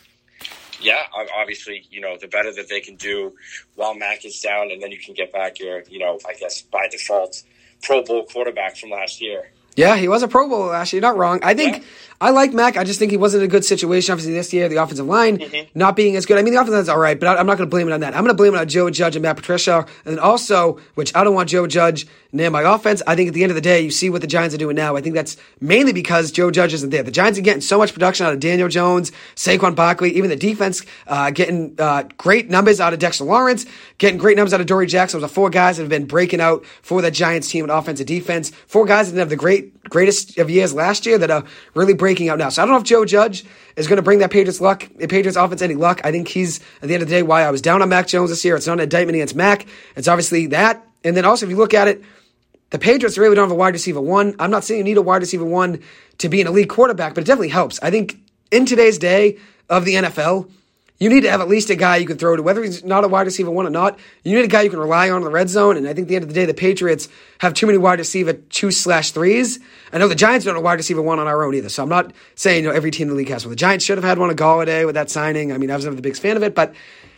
yeah, obviously, you know, the better that they can do while Mac is down, and then you can get back your, you know, I guess by default, Pro Bowl quarterback from last year.
Yeah, he was a Pro Bowl last year. Not wrong. I think yeah. I like Mac. I just think he wasn't in a good situation. Obviously, this year, the offensive line mm-hmm. not being as good. I mean, the offensive line's all right, but I, am not going to blame it on that. I'm going to blame it on Joe Judge and Matt Patricia. And also, which I don't want Joe Judge my offense. I think at the end of the day, you see what the Giants are doing now. I think that's mainly because Joe Judge isn't there. The Giants are getting so much production out of Daniel Jones, Saquon Barkley, even the defense uh, getting uh, great numbers out of Dexter Lawrence, getting great numbers out of Dory Jackson. Those are four guys that have been breaking out for the Giants team in offensive defense. Four guys that have the great greatest of years last year that are really breaking out now. So I don't know if Joe Judge is going to bring that Patriots luck, Patriots offense any luck. I think he's at the end of the day why I was down on Mac Jones this year. It's not an indictment against Mac. It's obviously that. And then also if you look at it, the Patriots really don't have a wide receiver one. I'm not saying you need a wide receiver one to be an elite quarterback, but it definitely helps. I think in today's day of the NFL, you need to have at least a guy you can throw to, whether he's not a wide receiver one or not. You need a guy you can rely on in the red zone. And I think at the end of the day, the Patriots have too many wide receiver two slash threes. I know the Giants don't have a wide receiver one on our own either. So I'm not saying you know every team in the league has one. The Giants should have had one a Golladay with that signing. I mean, I was never the biggest fan of it, but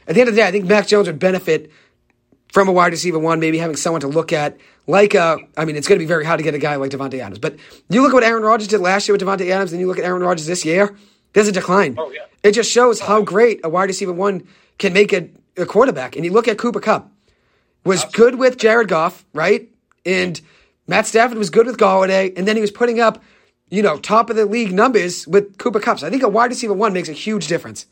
at the end of the day, I think Mac Jones would benefit from a wide receiver one, maybe having someone to look at. Like, uh, I mean, it's going to be very hard to get a guy like Davante Adams. But you look at what Aaron Rodgers did last year with Davante Adams, and you look at Aaron Rodgers this year. There's a decline.
Oh, yeah.
It just shows how great a wide receiver one can make a, a quarterback. And you look at Cooper Kupp, was Absolutely. good with Jared Goff, right? And Matt Stafford was good with Golladay, and then he was putting up, you know, top of the league numbers with Cooper Kupps. I think a wide receiver one makes a huge difference.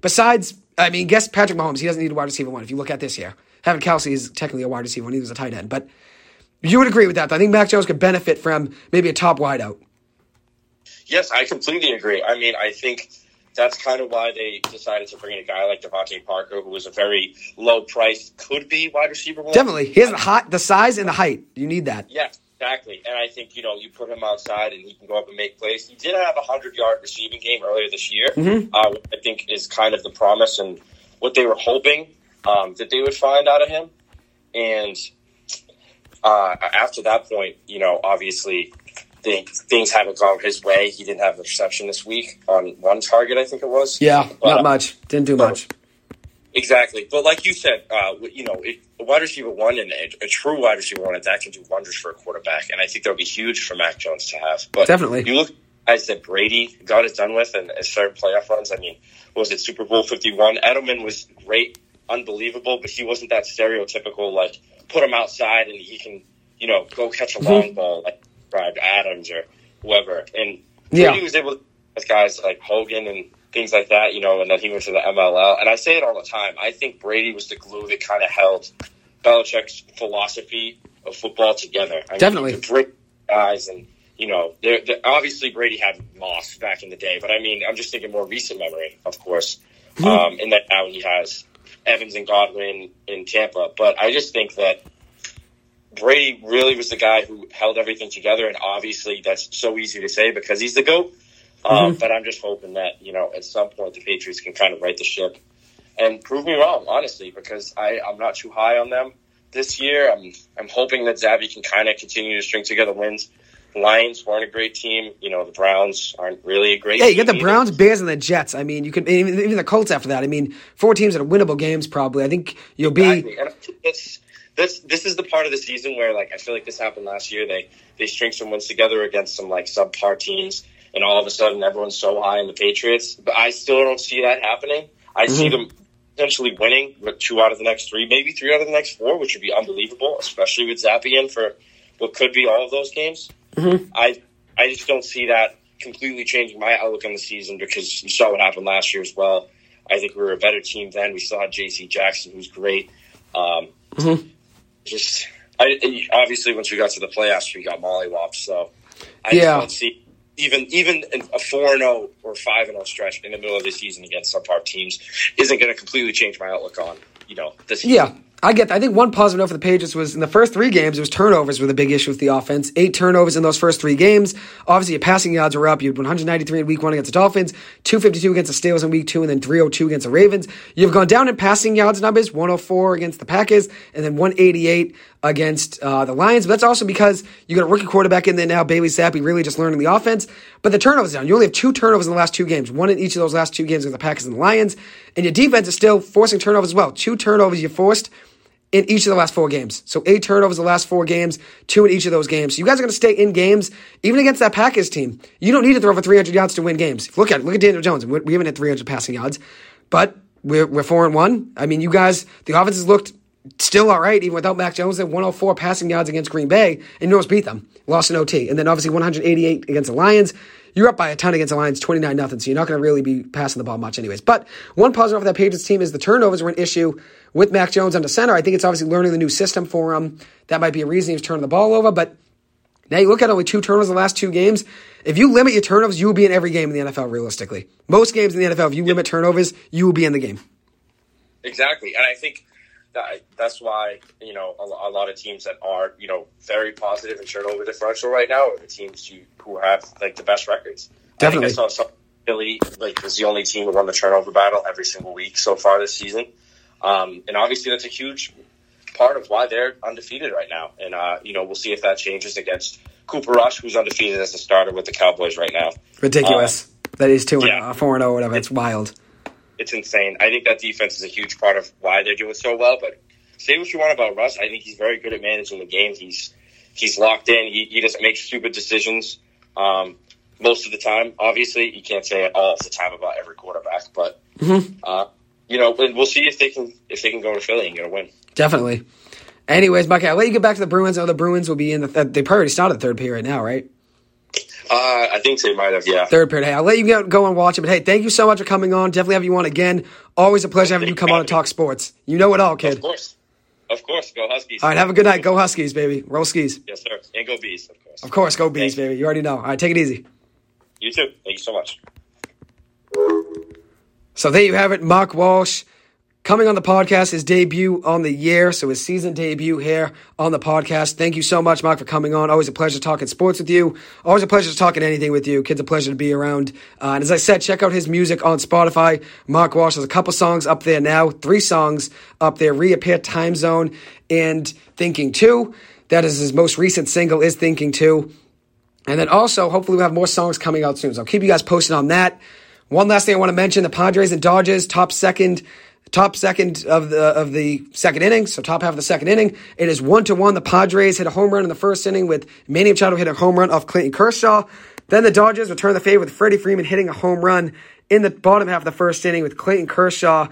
Besides, I mean, guess Patrick Mahomes, he doesn't need a wide receiver one if you look at this year. Having Kelce is technically a wide receiver when he was a tight end. But you would agree with that. I think Mac Jones could benefit from maybe a top wideout.
Yes, I completely agree. I mean, I think that's kind of why they decided to bring in a guy like DeVante Parker, who was a very low price, could be wide receiver. One.
Definitely, he has the hot, the size and the height. You need that.
Yes, exactly. And I think you know you put him outside and he can go up and make plays. He did have a hundred yard receiving game earlier this year.
Mm-hmm.
Uh, I think is kind of the promise and what they were hoping um, that they would find out of him. And uh, after that point, you know, obviously things haven't gone his way. He didn't have a reception this week on one target, I think it was.
Yeah, but, not much. Didn't do much.
Exactly, but like you said, uh, you know, it, a wide receiver one and a, a, true wide receiver one, that can do wonders for a quarterback, and I think that would be huge for Mac Jones to have. But
definitely,
you look guys that Brady got it done with and started playoff runs. I mean, was it Super Bowl Fifty One? Edelman was great, unbelievable, but he wasn't that stereotypical like put him outside and he can, you know, go catch a long mm-hmm. ball like described Adams or whoever. And yeah. he was able to with guys like Hogan and things like that, you know, and then he went to the MLL. And I say it all the time. I think Brady was the glue that kind of held Belichick's philosophy of football together. I
Definitely.
Mean, great guys and you know, they're, they're, obviously Brady had Moss back in the day, but I mean, I'm just thinking more recent memory, of course, mm-hmm. um, and that now he has Evans and Godwin in Tampa. But I just think that Brady really was the guy who held everything together, and obviously that's so easy to say because he's the goat. Um, mm-hmm. But I'm just hoping that you know at some point the Patriots can kind of right the ship and prove me wrong, honestly, because I, I'm not too high on them this year. I'm I'm hoping that Zappe can kind of continue to string together wins. Lions weren't a great team. You know, the Browns aren't really a great. Team.
Yeah, you got the either. Browns, Bears, and the Jets. I mean, you could even, even the Colts after that. I mean, four teams that are winnable games. Probably, I think you'll be.
Exactly. And it's, this this is the part of the season where like I feel like this happened last year. They they string some wins together against some like subpar teams, and all of a sudden everyone's so high in the Patriots. But I still don't see that happening. I mm-hmm. see them potentially winning with two out of the next three, maybe three out of the next four, which would be unbelievable, especially with Zappian for what could be all of those games. Mm-hmm. I I just don't see that completely changing my outlook on the season because you saw what happened last year as well. I think we were a better team then. We still had J.C. Jackson, who's great. Um, mm-hmm. Just I, obviously, once we got to the playoffs, we got Molly mollywopped. So I yeah. don't see even even a four and zero oh or five and zero oh stretch in the middle of the season against subpar teams isn't going to completely change my outlook on you know this.
Yeah, I get. I think one positive note for the Patriots was in the first three games, it was turnovers were the big issue with the offense. Eight turnovers in those first three games. Obviously, your passing yards were up. You had 193 in Week One against the Dolphins, 252 against the Steelers in Week Two, and then 302 against the Ravens. You've gone down in passing yards numbers, 104 against the Packers, and then 188 against uh, the Lions. But that's also because you got a rookie quarterback in there now, Bailey Zappe, really just learning the offense. But the turnovers down. You only have two turnovers in the last two games, one in each of those last two games with the Packers and the Lions, and your defense is still forcing turnovers as well. Two turnovers you forced in each of the last four games. So eight turnovers the last four games, two in each of those games. So you guys are going to stay in games, even against that Packers team. You don't need to throw for 300 yards to win games. Look at it. Look at Daniel Jones. We haven't hit 300 passing yards, but we're, we're four and one. I mean, you guys, the offense has looked still all right, even without Mac Jones at 104 passing yards against Green Bay, and almost beat them. Lost in OT. And then obviously 188 against the Lions. You're up by a ton against the Lions, 29 nothing, so you're not going to really be passing the ball much anyways. But one positive for that Patriots team is the turnovers were an issue with Mac Jones on the center. I think it's obviously learning the new system for him. That might be a reason he's turning the ball over, but now you look at only two turnovers in the last two games. If you limit your turnovers, you will be in every game in the NFL realistically. Most games in the NFL, if you limit turnovers, you will be in the game.
Exactly. And I think that, that's why, you know, a, a, lot of teams that are, you know, very positive in turnover differential right now are the teams who, who have like the best records.
Definitely.
I, think I saw some, Philly like was the only team who won the turnover battle every single week so far this season. Um, and obviously that's a huge part of why they're undefeated right now. And, uh, you know, we'll see if that changes against Cooper Rush, who's undefeated as a starter with the Cowboys right now.
Ridiculous. Um, that is 2 yeah. 4 and 0, whatever. It's wild
it's insane. I think that defense is a huge part of why they're doing so well. But say what you want about Russ, I think he's very good at managing the game. He's he's locked in. He, he doesn't make stupid decisions um, most of the time. Obviously, you can't say it all the time about every quarterback, but mm-hmm. uh, you know, we'll see if they can if they can go to Philly and get a win.
Definitely. Anyways, Mike, I'll let you get back to the Bruins. Oh, the Bruins will be in the. Th- they probably started the third period right now, right?
Uh, I think they might have, yeah.
Third period. Hey, I'll let you go, go and watch it. But hey, thank you so much for coming on. Definitely have you on again. Always a pleasure having you come on and talk sports. You know it all, kid.
Of course. Of course. Go Huskies.
All right. Have a good night. Go Huskies, baby. Roll skis.
Yes, sir. And go Bees, of course.
Of course. Go Bees, baby. You already know. All right. Take it easy.
You too. Thank you so much.
So there you have it. Mark Walsh Coming on the podcast, his debut on the year, so his season debut here on the podcast. Thank you so much, Mark, for coming on. Always a pleasure talking sports with you. Always a pleasure talking anything with you. Kid's a pleasure to be around. Uh, and as I said, check out his music on Spotify. Mark Walsh has a couple songs up there now, three songs up there. Reappear Time Zone and Thinking Two. That is his most recent single, is Thinking Two. And then also, hopefully, we have more songs coming out soon. So I'll keep you guys posted on that. One last thing I want to mention the Padres and Dodgers, top second top second of the of the second inning, so top half of the second inning. It is one to one. The Padres hit a home run in the first inning with Manny Machado hit a home run off Clayton Kershaw. Then the Dodgers return the favor with Freddie Freeman hitting a home run in the bottom half of the first inning with Clayton Kershaw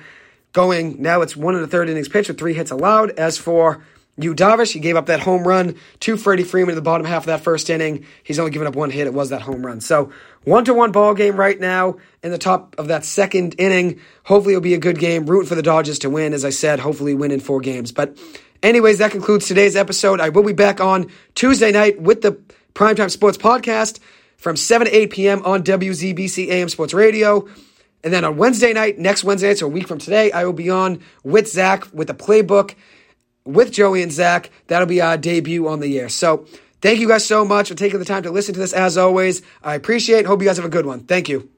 going. Now it's one in the third innings pitch with three hits allowed. As for Yu Darvish, he gave up that home run to Freddie Freeman in the bottom half of that first inning. He's only given up one hit. It was that home run. So one to one ball game right now in the top of that second inning. Hopefully it'll be a good game. Rooting for the Dodgers to win, as I said. Hopefully win in four games. But anyways, that concludes today's episode. I will be back on Tuesday night with the Primetime Sports Podcast from 7 to 8 p.m. on WZBC AM Sports Radio. And then on Wednesday night, next Wednesday so a week from today, I will be on with Zach with the playbook with Joey and Zach. That'll be our debut on the year. So thank you guys so much for taking the time to listen to this as always. I appreciate it. Hope you guys have a good one. Thank you.